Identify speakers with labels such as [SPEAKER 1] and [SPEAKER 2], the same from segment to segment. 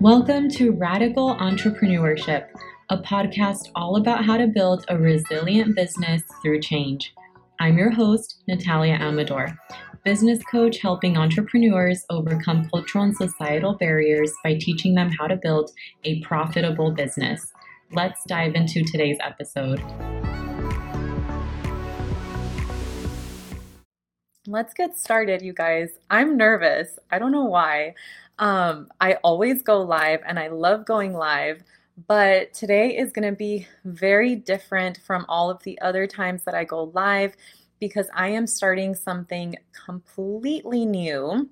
[SPEAKER 1] Welcome to Radical Entrepreneurship, a podcast all about how to build a resilient business through change. I'm your host, Natalia Amador, business coach helping entrepreneurs overcome cultural and societal barriers by teaching them how to build a profitable business. Let's dive into today's episode. Let's get started, you guys. I'm nervous. I don't know why. Um, I always go live and I love going live, but today is going to be very different from all of the other times that I go live because I am starting something completely new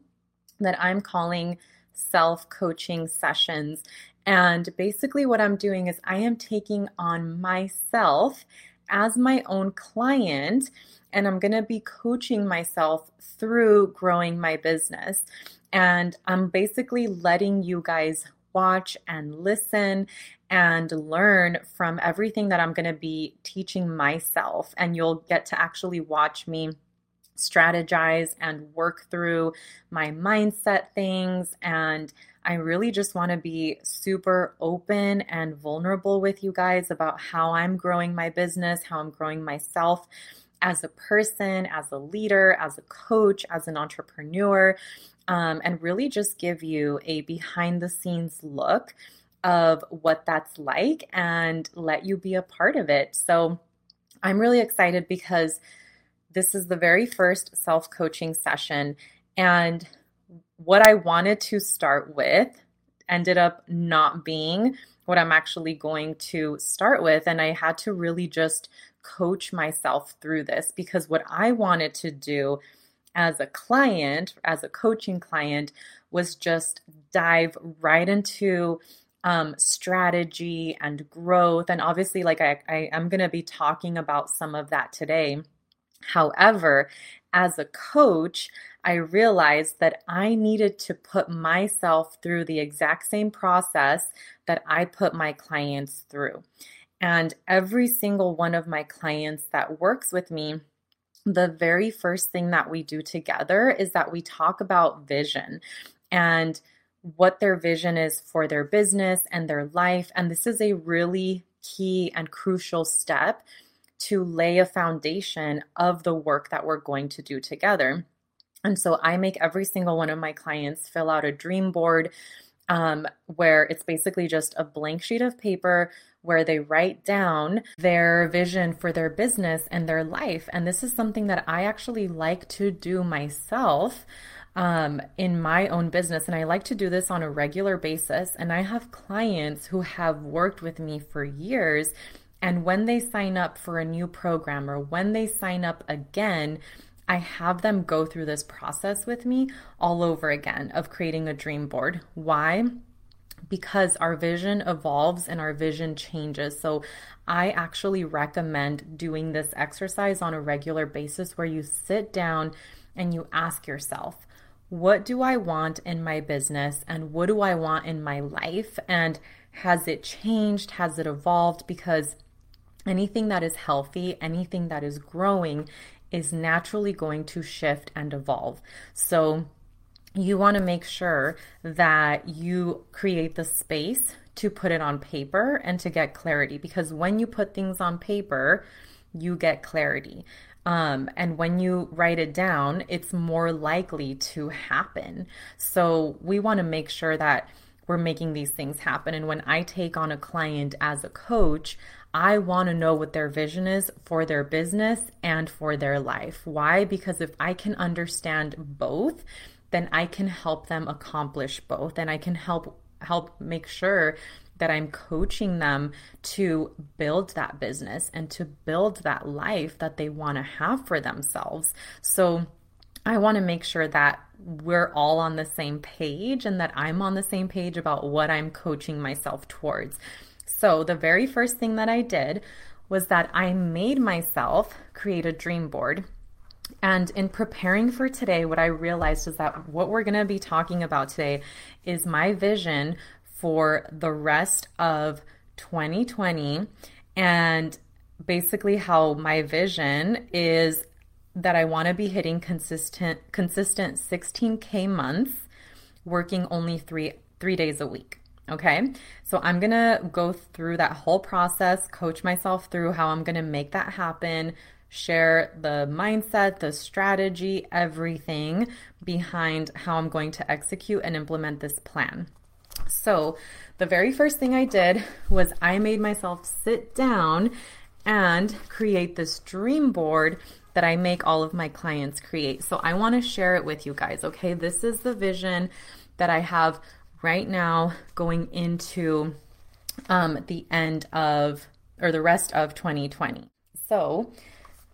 [SPEAKER 1] that I'm calling self coaching sessions. And basically, what I'm doing is I am taking on myself as my own client and I'm going to be coaching myself through growing my business. And I'm basically letting you guys watch and listen and learn from everything that I'm going to be teaching myself. And you'll get to actually watch me strategize and work through my mindset things. And I really just want to be super open and vulnerable with you guys about how I'm growing my business, how I'm growing myself as a person, as a leader, as a coach, as an entrepreneur, um, and really just give you a behind the scenes look of what that's like and let you be a part of it. So I'm really excited because this is the very first self coaching session. And what I wanted to start with ended up not being what I'm actually going to start with. And I had to really just coach myself through this because what I wanted to do as a client, as a coaching client, was just dive right into um, strategy and growth. And obviously, like I, I am going to be talking about some of that today. However, as a coach, I realized that I needed to put myself through the exact same process that I put my clients through. And every single one of my clients that works with me, the very first thing that we do together is that we talk about vision and what their vision is for their business and their life. And this is a really key and crucial step to lay a foundation of the work that we're going to do together. And so I make every single one of my clients fill out a dream board um, where it's basically just a blank sheet of paper where they write down their vision for their business and their life. And this is something that I actually like to do myself um, in my own business. And I like to do this on a regular basis. And I have clients who have worked with me for years. And when they sign up for a new program or when they sign up again, I have them go through this process with me all over again of creating a dream board. Why? Because our vision evolves and our vision changes. So, I actually recommend doing this exercise on a regular basis where you sit down and you ask yourself, what do I want in my business and what do I want in my life? And has it changed? Has it evolved? Because anything that is healthy, anything that is growing is naturally going to shift and evolve. So you want to make sure that you create the space to put it on paper and to get clarity because when you put things on paper, you get clarity. Um, and when you write it down, it's more likely to happen. So we want to make sure that we're making these things happen. And when I take on a client as a coach, I want to know what their vision is for their business and for their life. Why? Because if I can understand both, then I can help them accomplish both and I can help help make sure that I'm coaching them to build that business and to build that life that they want to have for themselves. So I want to make sure that we're all on the same page and that I'm on the same page about what I'm coaching myself towards. So, the very first thing that I did was that I made myself create a dream board. And in preparing for today, what I realized is that what we're going to be talking about today is my vision for the rest of 2020 and basically how my vision is that I want to be hitting consistent consistent 16k months working only 3 3 days a week. Okay, so I'm gonna go through that whole process, coach myself through how I'm gonna make that happen, share the mindset, the strategy, everything behind how I'm going to execute and implement this plan. So, the very first thing I did was I made myself sit down and create this dream board that I make all of my clients create. So, I want to share it with you guys, okay? This is the vision that I have right now going into um, the end of or the rest of 2020. So,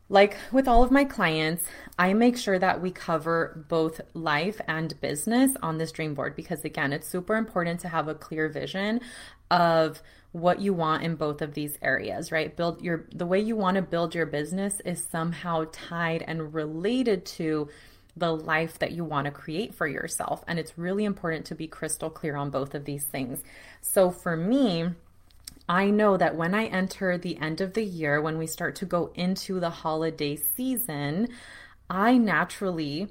[SPEAKER 1] like with all of my clients, I make sure that we cover both life and business on this dream board because, again, it's super important to have a clear vision of what you want in both of these areas, right? Build your the way you want to build your business is somehow tied and related to the life that you want to create for yourself. And it's really important to be crystal clear on both of these things. So for me, I know that when I enter the end of the year, when we start to go into the holiday season, I naturally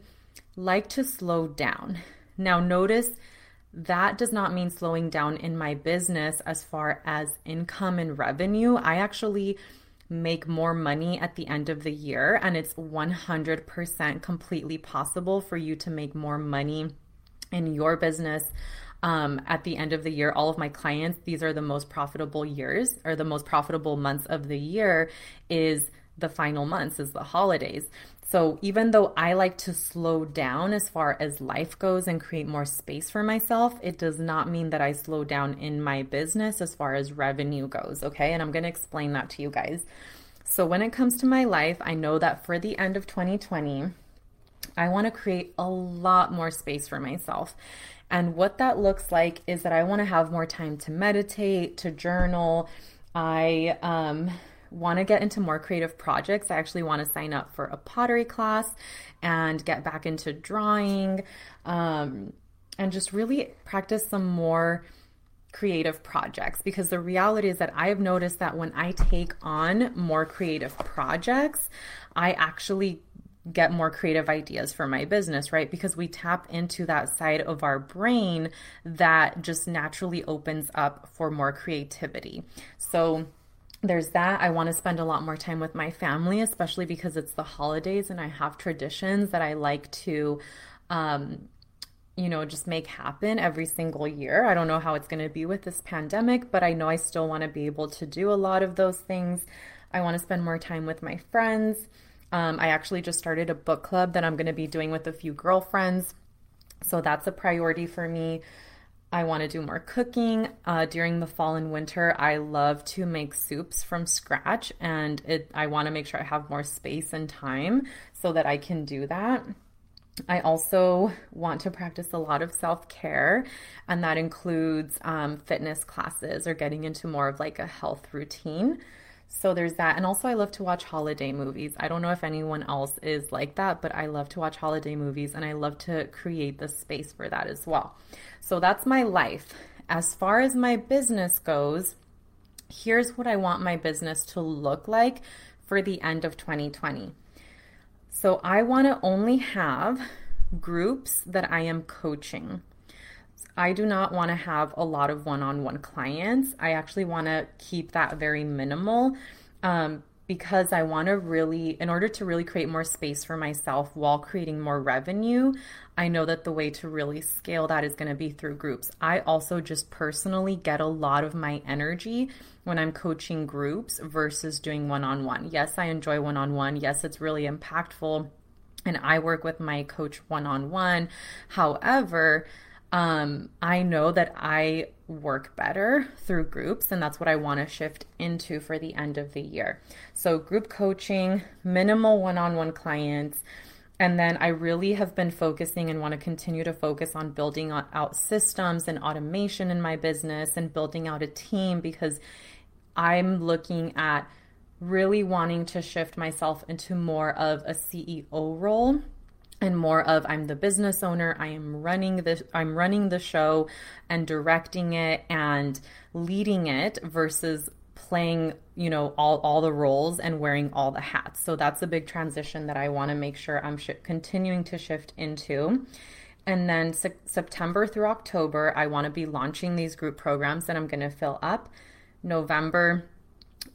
[SPEAKER 1] like to slow down. Now, notice that does not mean slowing down in my business as far as income and revenue. I actually make more money at the end of the year, and it's 100% completely possible for you to make more money in your business um, at the end of the year, all of my clients, these are the most profitable years or the most profitable months of the year is the final months, is the holidays. So even though I like to slow down as far as life goes and create more space for myself, it does not mean that I slow down in my business as far as revenue goes. Okay. And I'm going to explain that to you guys. So when it comes to my life, I know that for the end of 2020, I want to create a lot more space for myself. And what that looks like is that I want to have more time to meditate, to journal. I um, want to get into more creative projects. I actually want to sign up for a pottery class and get back into drawing um, and just really practice some more creative projects because the reality is that I have noticed that when I take on more creative projects, I actually get more creative ideas for my business, right? Because we tap into that side of our brain that just naturally opens up for more creativity. So, there's that. I want to spend a lot more time with my family, especially because it's the holidays and I have traditions that I like to, um, you know, just make happen every single year. I don't know how it's going to be with this pandemic, but I know I still want to be able to do a lot of those things. I want to spend more time with my friends. Um, I actually just started a book club that I'm going to be doing with a few girlfriends. So that's a priority for me. I want to do more cooking. Uh, during the fall and winter, I love to make soups from scratch, and it, I want to make sure I have more space and time so that I can do that. I also want to practice a lot of self care, and that includes um, fitness classes or getting into more of like a health routine. So there's that. And also, I love to watch holiday movies. I don't know if anyone else is like that, but I love to watch holiday movies and I love to create the space for that as well. So that's my life. As far as my business goes, here's what I want my business to look like for the end of 2020. So I want to only have groups that I am coaching. I do not want to have a lot of one on one clients. I actually want to keep that very minimal um, because I want to really, in order to really create more space for myself while creating more revenue, I know that the way to really scale that is going to be through groups. I also just personally get a lot of my energy when I'm coaching groups versus doing one on one. Yes, I enjoy one on one. Yes, it's really impactful. And I work with my coach one on one. However, um, I know that I work better through groups, and that's what I want to shift into for the end of the year. So, group coaching, minimal one on one clients. And then I really have been focusing and want to continue to focus on building out systems and automation in my business and building out a team because I'm looking at really wanting to shift myself into more of a CEO role and more of I'm the business owner, I am running the I'm running the show and directing it and leading it versus playing, you know, all all the roles and wearing all the hats. So that's a big transition that I want to make sure I'm sh- continuing to shift into. And then se- September through October, I want to be launching these group programs that I'm going to fill up. November,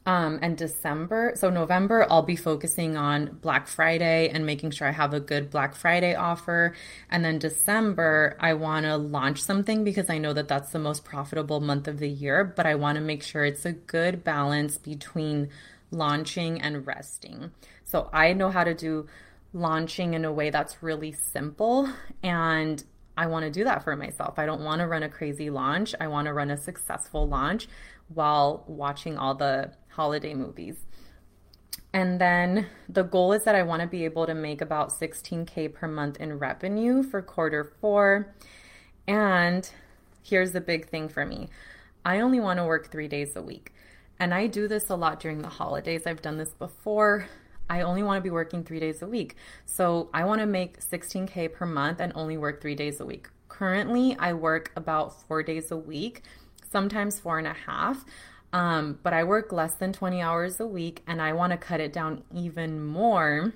[SPEAKER 1] um, and December. So, November, I'll be focusing on Black Friday and making sure I have a good Black Friday offer. And then December, I want to launch something because I know that that's the most profitable month of the year, but I want to make sure it's a good balance between launching and resting. So, I know how to do launching in a way that's really simple and I want to do that for myself. I don't want to run a crazy launch. I want to run a successful launch while watching all the holiday movies. And then the goal is that I want to be able to make about 16K per month in revenue for quarter four. And here's the big thing for me I only want to work three days a week. And I do this a lot during the holidays. I've done this before. I only want to be working three days a week. So I want to make 16K per month and only work three days a week. Currently, I work about four days a week, sometimes four and a half. Um, but I work less than 20 hours a week and I want to cut it down even more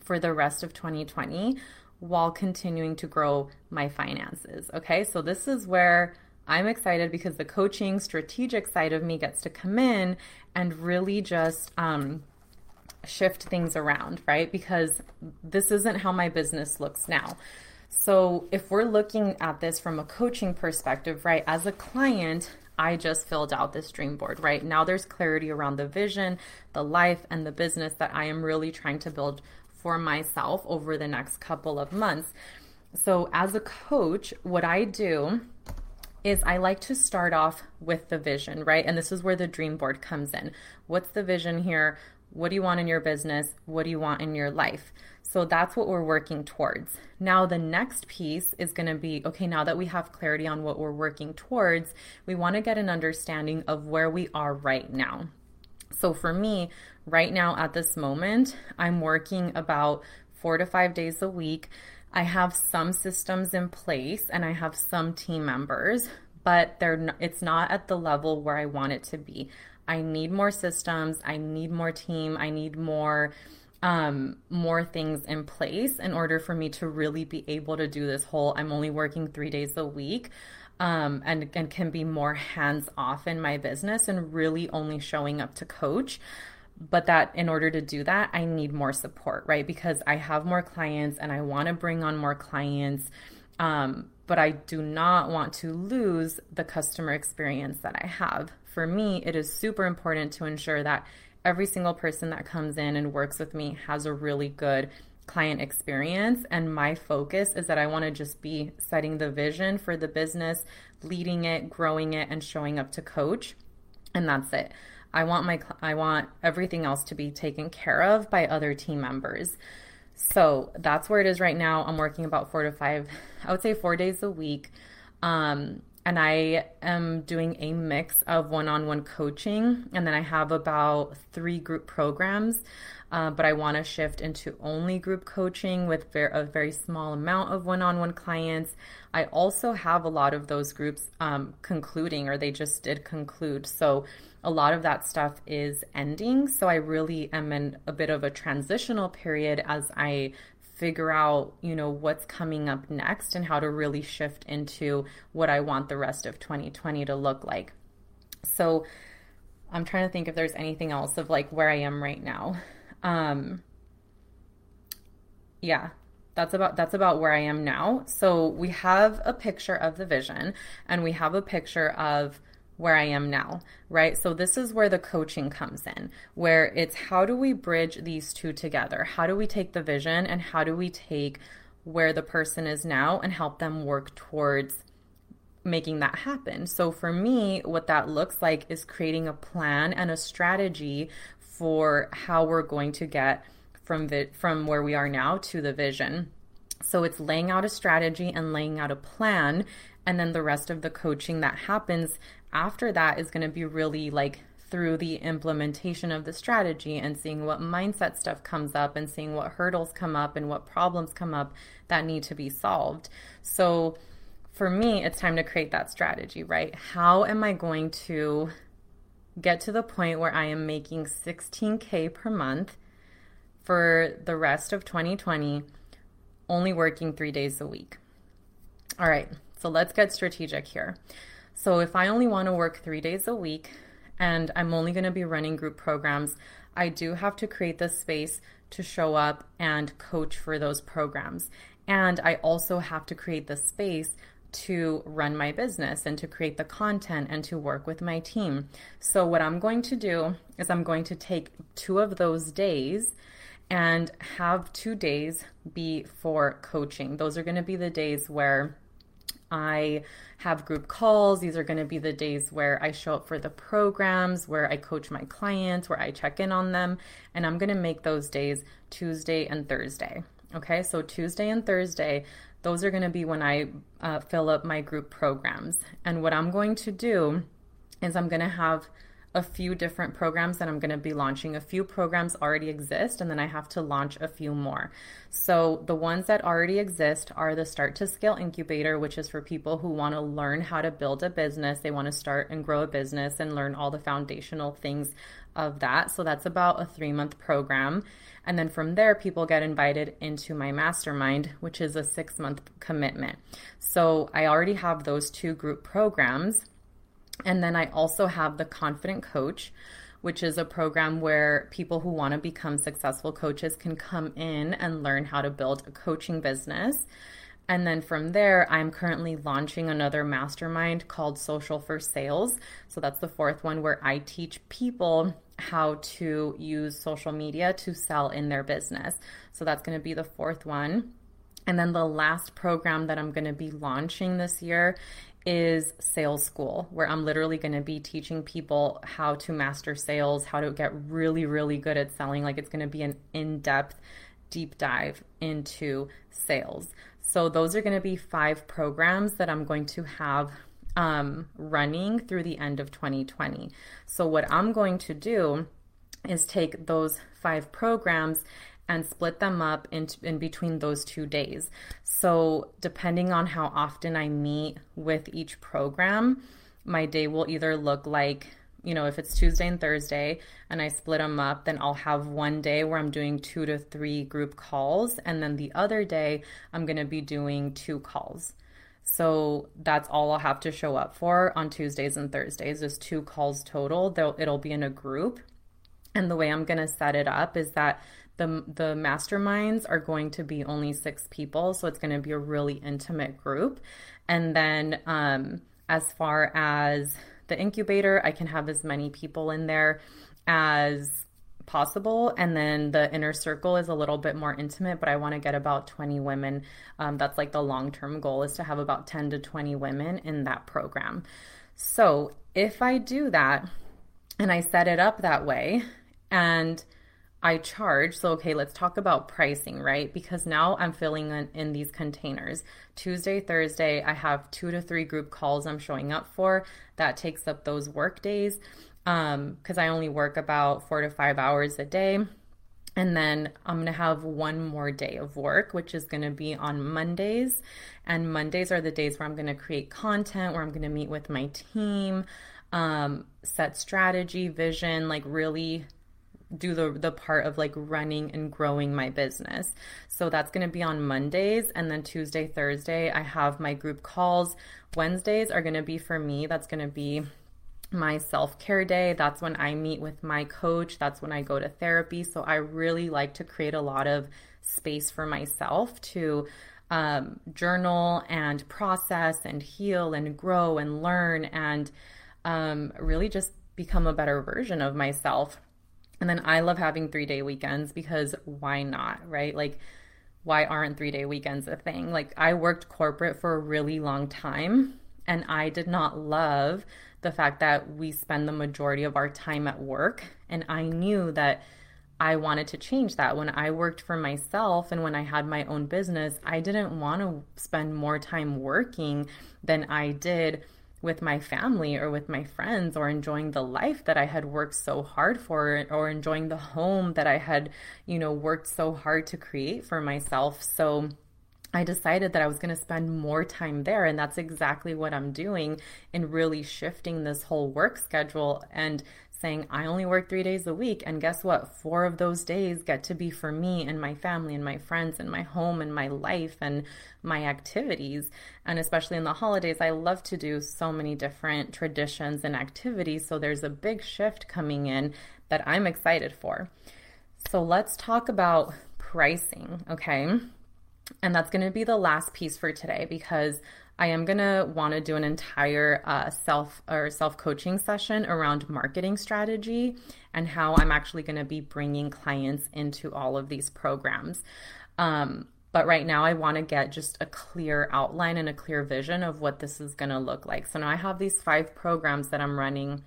[SPEAKER 1] for the rest of 2020 while continuing to grow my finances. Okay, so this is where I'm excited because the coaching strategic side of me gets to come in and really just um, shift things around, right? Because this isn't how my business looks now. So, if we're looking at this from a coaching perspective, right, as a client, I just filled out this dream board, right? Now there's clarity around the vision, the life, and the business that I am really trying to build for myself over the next couple of months. So, as a coach, what I do is I like to start off with the vision, right? And this is where the dream board comes in. What's the vision here? What do you want in your business? What do you want in your life? So that's what we're working towards. Now, the next piece is going to be okay, now that we have clarity on what we're working towards, we want to get an understanding of where we are right now. So, for me, right now at this moment, I'm working about four to five days a week. I have some systems in place and I have some team members, but they're it's not at the level where I want it to be. I need more systems, I need more team, I need more um, more things in place in order for me to really be able to do this whole I'm only working three days a week um, and, and can be more hands off in my business and really only showing up to coach. But that in order to do that, I need more support, right? Because I have more clients and I want to bring on more clients. Um, but I do not want to lose the customer experience that I have. For me, it is super important to ensure that every single person that comes in and works with me has a really good client experience. And my focus is that I want to just be setting the vision for the business, leading it, growing it, and showing up to coach. And that's it. I want my I want everything else to be taken care of by other team members. So that's where it is right now. I'm working about four to five, I would say four days a week. Um, and I am doing a mix of one on one coaching. And then I have about three group programs, uh, but I want to shift into only group coaching with ver- a very small amount of one on one clients. I also have a lot of those groups um, concluding, or they just did conclude. So a lot of that stuff is ending. So I really am in a bit of a transitional period as I figure out, you know, what's coming up next and how to really shift into what I want the rest of 2020 to look like. So I'm trying to think if there's anything else of like where I am right now. Um yeah, that's about that's about where I am now. So we have a picture of the vision and we have a picture of where I am now, right? So this is where the coaching comes in, where it's how do we bridge these two together? How do we take the vision and how do we take where the person is now and help them work towards making that happen? So for me, what that looks like is creating a plan and a strategy for how we're going to get from from where we are now to the vision. So it's laying out a strategy and laying out a plan and then the rest of the coaching that happens after that is going to be really like through the implementation of the strategy and seeing what mindset stuff comes up and seeing what hurdles come up and what problems come up that need to be solved. So for me, it's time to create that strategy, right? How am I going to get to the point where I am making 16K per month for the rest of 2020, only working three days a week? All right, so let's get strategic here. So if I only want to work three days a week and I'm only going to be running group programs, I do have to create the space to show up and coach for those programs. And I also have to create the space to run my business and to create the content and to work with my team. So, what I'm going to do is I'm going to take two of those days and have two days be for coaching. Those are going to be the days where I have group calls. These are going to be the days where I show up for the programs, where I coach my clients, where I check in on them. And I'm going to make those days Tuesday and Thursday. Okay, so Tuesday and Thursday, those are going to be when I uh, fill up my group programs. And what I'm going to do is I'm going to have a few different programs that I'm going to be launching. A few programs already exist, and then I have to launch a few more. So, the ones that already exist are the Start to Scale Incubator, which is for people who want to learn how to build a business. They want to start and grow a business and learn all the foundational things of that. So, that's about a three month program. And then from there, people get invited into my mastermind, which is a six month commitment. So I already have those two group programs. And then I also have the Confident Coach, which is a program where people who want to become successful coaches can come in and learn how to build a coaching business. And then from there, I'm currently launching another mastermind called Social for Sales. So that's the fourth one where I teach people how to use social media to sell in their business. So that's going to be the fourth one. And then the last program that I'm going to be launching this year is Sales School, where I'm literally going to be teaching people how to master sales, how to get really, really good at selling. Like it's going to be an in depth, deep dive into sales. So those are going to be five programs that I'm going to have um, running through the end of 2020. So, what I'm going to do is take those five programs and split them up in, in between those two days. So, depending on how often I meet with each program, my day will either look like you know, if it's Tuesday and Thursday and I split them up, then I'll have one day where I'm doing two to three group calls. And then the other day, I'm going to be doing two calls. So that's all I'll have to show up for on Tuesdays and Thursdays is two calls total. They'll, it'll be in a group. And the way I'm going to set it up is that the the masterminds are going to be only 6 people, so it's going to be a really intimate group. And then um as far as the incubator, I can have as many people in there as possible. And then the inner circle is a little bit more intimate, but I want to get about 20 women. Um, that's like the long term goal is to have about 10 to 20 women in that program. So if I do that and I set it up that way and I charge. So, okay, let's talk about pricing, right? Because now I'm filling in, in, these containers. Tuesday, Thursday, I have two to three group calls I'm showing up for. That takes up those work days because um, I only work about four to five hours a day. And then I'm to have one more day of work, which is to be on Mondays. And Mondays are the days where I'm to create content, where I'm to meet with my team, um, set strategy, vision, like really do the the part of like running and growing my business. So that's going to be on Mondays and then Tuesday, Thursday I have my group calls. Wednesdays are going to be for me. That's going to be my self care day. That's when I meet with my coach. That's when I go to therapy. So I really like to create a lot of space for myself to um, journal and process and heal and grow and learn and um, really just become a better version of myself. And then I love having three day weekends because why not, right? Like, why aren't three day weekends a thing? Like, I worked corporate for a really long time and I did not love the fact that we spend the majority of our time at work. And I knew that I wanted to change that. When I worked for myself and when I had my own business, I didn't want to spend more time working than I did with my family or with my friends or enjoying the life that I had worked so hard for or enjoying the home that I had, you know, worked so hard to create for myself. So I decided that I was going to spend more time there. And that's exactly what I'm doing in really shifting this whole work schedule and saying, I only work three days a week. And guess what? Four of those days get to be for me and my family and my friends and my home and my life and my activities. And especially in the holidays, I love to do so many different traditions and activities. So there's a big shift coming in that I'm excited for. So let's talk about pricing, okay? And that's going to be the last piece for today because I am going to want to do an entire uh, self or self coaching session around marketing strategy and how I'm actually going to be bringing clients into all of these programs. Um, but right now, I want to get just a clear outline and a clear vision of what this is going to look like. So now I have these five programs that I'm running.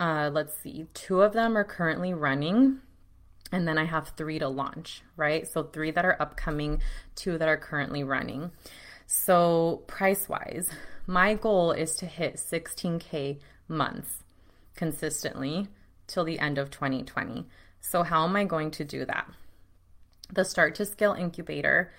[SPEAKER 1] Uh, let's see, two of them are currently running and then I have three to launch, right? So three that are upcoming, two that are currently running. So, price wise, my goal is to hit 16K months consistently till the end of 2020. So, how am I going to do that? The Start to Scale Incubator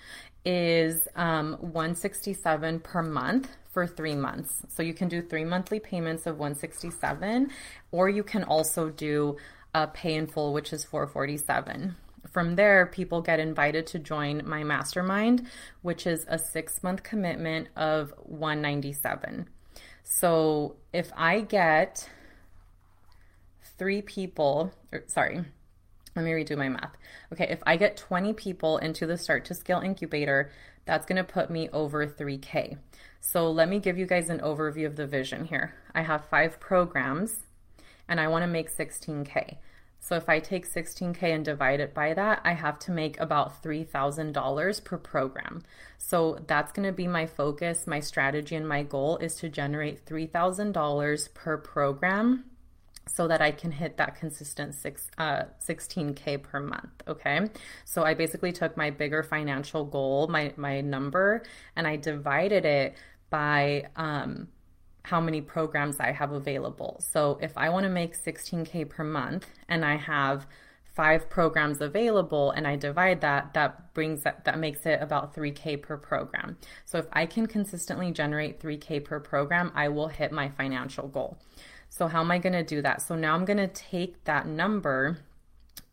[SPEAKER 1] is um, 167 per month for three months. So you can do three monthly payments of 167, or you can also do a pay in full, which is 447. From there, people get invited to join my mastermind, which is a six month commitment of 197. So if I get three people, or, sorry, let me redo my math. Okay, if I get 20 people into the Start to Scale incubator, that's going to put me over 3K. So let me give you guys an overview of the vision here. I have five programs and I want to make 16K. So if I take 16K and divide it by that, I have to make about $3,000 per program. So that's going to be my focus, my strategy, and my goal is to generate $3,000 per program so that I can hit that consistent six, uh, 16K per month. Okay. So I basically took my bigger financial goal, my, my number, and I divided it by, um, how many programs I have available. So if I want to make 16K per month and I have five programs available and I divide that, that brings that, that makes it about 3K per program. So if I can consistently generate 3K per program, I will hit my financial goal. So how am I going to do that? So now I'm going to take that number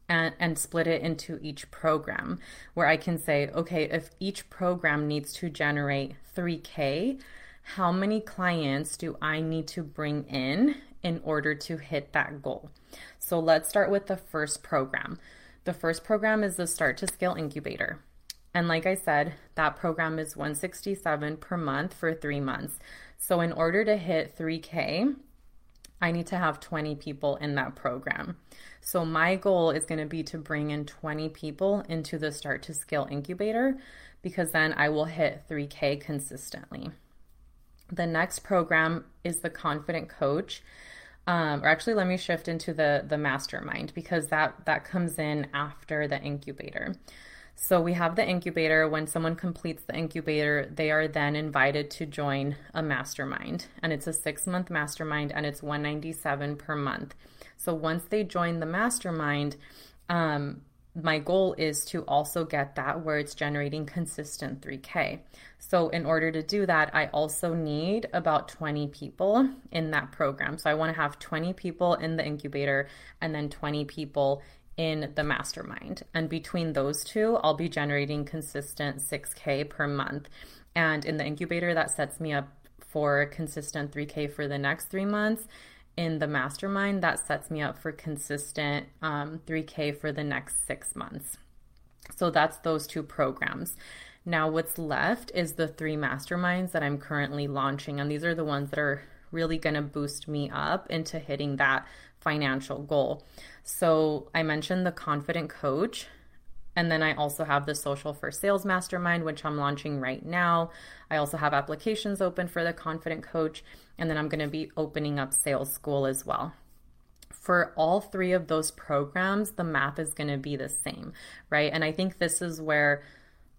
[SPEAKER 1] and, and split it into each program where I can say, okay, if each program needs to generate 3K, how many clients do I need to bring in in order to hit that goal? So let's start with the first program. The first program is the Start to Scale Incubator. And like I said, that program is 167 per month for 3 months. So in order to hit 3k, I need to have 20 people in that program. So my goal is going to be to bring in 20 people into the Start to Scale Incubator because then I will hit 3k consistently. The next program is the Confident Coach. Um, or actually, let me shift into the the mastermind because that that comes in after the incubator. So we have the incubator. When someone completes the incubator, they are then invited to join a mastermind, and it's a six month mastermind, and it's 197 per month. So once they join the mastermind, um, my goal is to also get that where it's generating consistent 3K. So, in order to do that, I also need about 20 people in that program. So, I want to have 20 people in the incubator and then 20 people in the mastermind. And between those two, I'll be generating consistent 6K per month. And in the incubator, that sets me up for consistent 3K for the next three months in the mastermind, that sets me up for consistent um, 3K for the next six months. So that's those two programs. Now, what's left is the three masterminds that I'm currently launching, and these are the ones that are really going to boost me up into hitting that financial goal. So, I mentioned the Confident Coach. And then I also have the Social First Sales Mastermind, which I'm launching right now. I also have applications open for the Confident Coach. And then I'm going to be opening up Sales School as well. For all three of those programs, the math is going to be the same, right? And I think this is where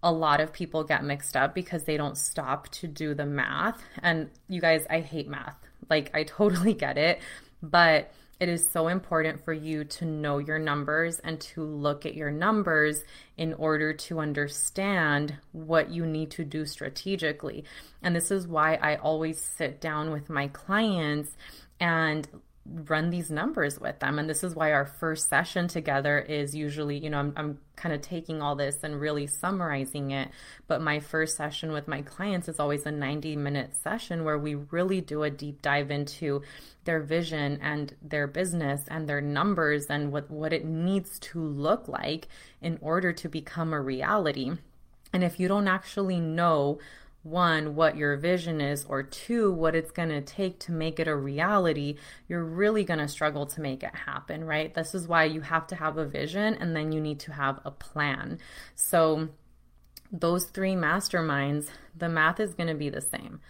[SPEAKER 1] a lot of people get mixed up because they don't stop to do the math. And you guys, I hate math. Like, I totally get it. But it is so important for you to know your numbers and to look at your numbers in order to understand what you need to do strategically. And this is why I always sit down with my clients and run these numbers with them. And this is why our first session together is usually, you know, I'm, I'm kind of taking all this and really summarizing it. But my first session with my clients is always a 90 minute session where we really do a deep dive into their vision and their business and their numbers and what, what it needs to look like in order to become a reality. And if you don't actually know one, what your vision is, or two, what it's going to take to make it a reality, you're really going to struggle to make it happen, right? This is why you have to have a vision and then you need to have a plan. So, those three masterminds, the math is going to be the same.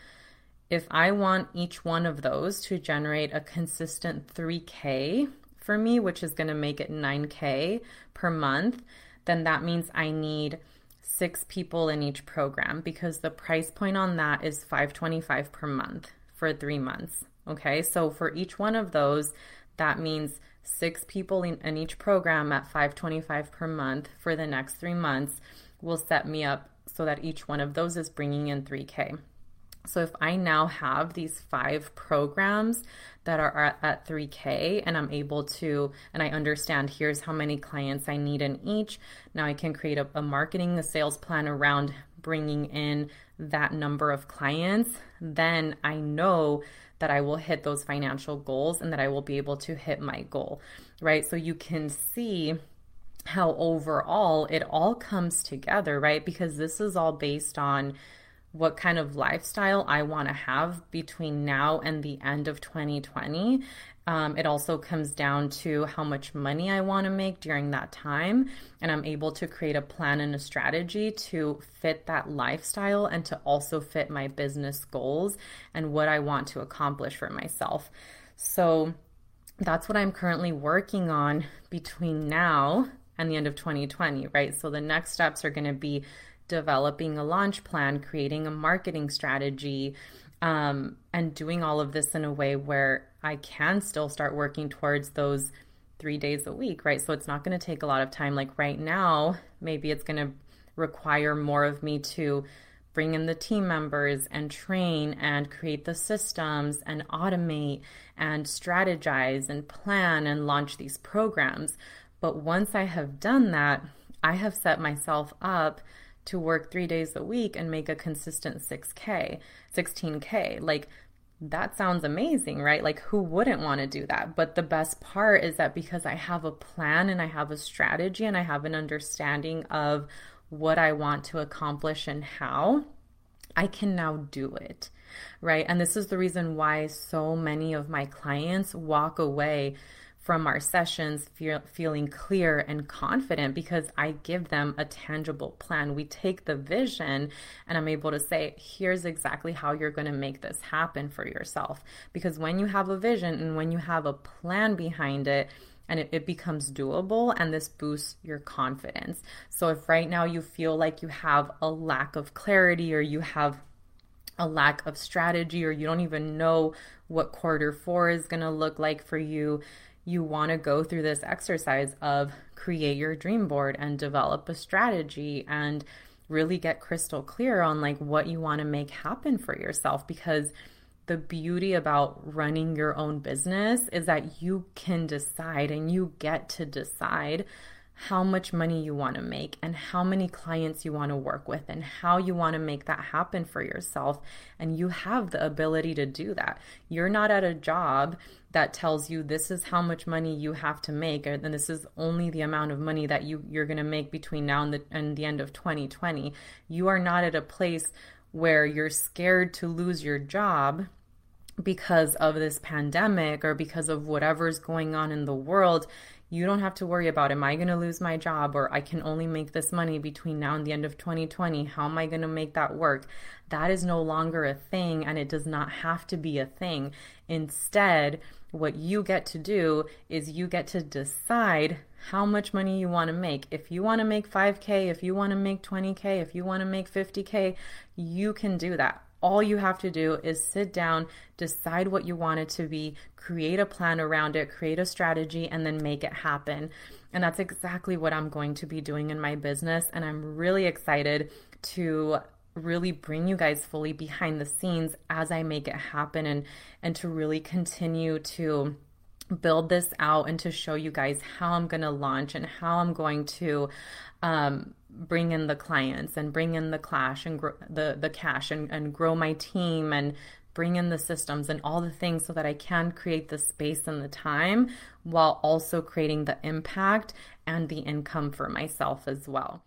[SPEAKER 1] If I want each one of those to generate a consistent 3K for me, which is going to make it 9K per month, then that means I need six people in each program because the price point on that is 525 per month for 3 months. Okay? So for each one of those, that means six people in, in each program at 525 per month for the next 3 months will set me up so that each one of those is bringing in 3k. So if I now have these five programs that are at, at 3K and I'm able to, and I understand here's how many clients I need in each, now I can create a, a marketing, a sales plan around bringing in that number of clients, then I know that I will hit those financial goals and that I will be able to hit my goal, right? So you can see how overall it all comes together, right? Because this is all based on what kind of lifestyle I want to have between now and the end of 2020. Um, it also comes down to how much money I want to make during that time. And I'm able to create a plan and a strategy to fit that lifestyle and to also fit my business goals and what I want to accomplish for myself. So that's what I'm currently working on between now and the end of 2020, right? So the next steps are going to be developing a launch plan, creating a marketing strategy, um, and doing all of this in a way where I can still start working towards those three days a week, right? So it's not going to take a lot of time. Like right now, maybe it's going to require more of me to bring in the team members and train and create the systems and automate and strategize and plan and launch these programs. But once I have done that, I have set myself up to work three days a week and make a consistent 6K, 16K. Like, that sounds amazing, right? Like, who wouldn't want to do that? But the best part is that because I have a plan and I have a strategy and I have an understanding of what I want to accomplish and how, I can now do it, right? And this is the reason why so many of my clients walk away from our sessions feel, feeling clear and confident because I give them a tangible plan. We take the vision and I'm able to say, here's exactly how you're going to make this happen for yourself. Because when you have a vision and when you have a plan behind it, and it, it, becomes doable and this boosts your confidence. So if right now you feel like you have a lack of clarity or you have a lack of strategy or you don't even know what quarter four is going to look like for you, you want to go through this exercise of create your dream board and develop a strategy and really get crystal clear on like what you want to make happen for yourself because the beauty about running your own business is that you can decide and you get to decide how much money you want to make and how many clients you want to work with and how you want to make that happen for yourself. And you have the ability to do that. You're not at a job that tells you this is how much money you have to make and this is only the amount of money that you, you're going to make between now and the, and the end of 2020. You are not at a place where you're scared to lose your job because of this pandemic or because of whatever's going on in the world you don't have to worry about am I going to lose my job or I can only make this money between now and the end of 2020. How am I going to make that work? That is no longer a thing and it does not have to be a thing. Instead, what you get to do is you get to decide how much money you want to make. If you want to make 5K, if you want to make 20K, if you want to make 50K, you can do that all you have to do is sit down, decide what you want it to be, create a plan around it, create a strategy, and then make it happen. And that's exactly what I'm going to be doing in my business. And I'm really excited to really bring you guys fully behind the scenes as I make it happen and and to really continue to build this out and to show you guys how I'm going to launch and how I'm going to um, bring in the clients and bring in the clash and gr- the the cash and, and grow my team and bring in the systems and all the things so that I can create the space and the time while also creating the impact and the income for myself as well.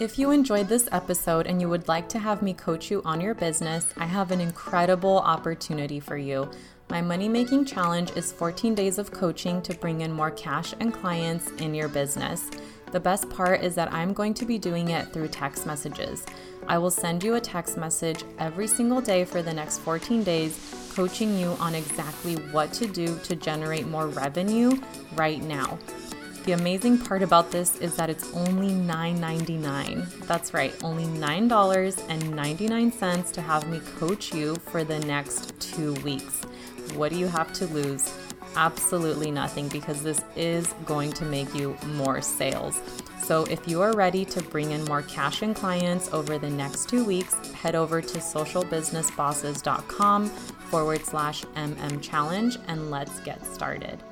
[SPEAKER 1] If you enjoyed this episode and you would like to have me coach you on your business, I have an incredible opportunity for you. My money making challenge is 14 days of coaching to bring in more cash and clients in your business. The best part is that I'm going to be doing it through text messages. I will send you a text message every single day for the next 14 days, coaching you on exactly what to do to generate more revenue right now. The amazing part about this is that it's only $9.99. That's right, only $9.99 to have me coach you for the next two weeks. What do you have to lose? Absolutely nothing because this is going to make you more sales. So, if you are ready to bring in more cash and clients over the next two weeks, head over to socialbusinessbosses.com forward slash MM challenge and let's get started.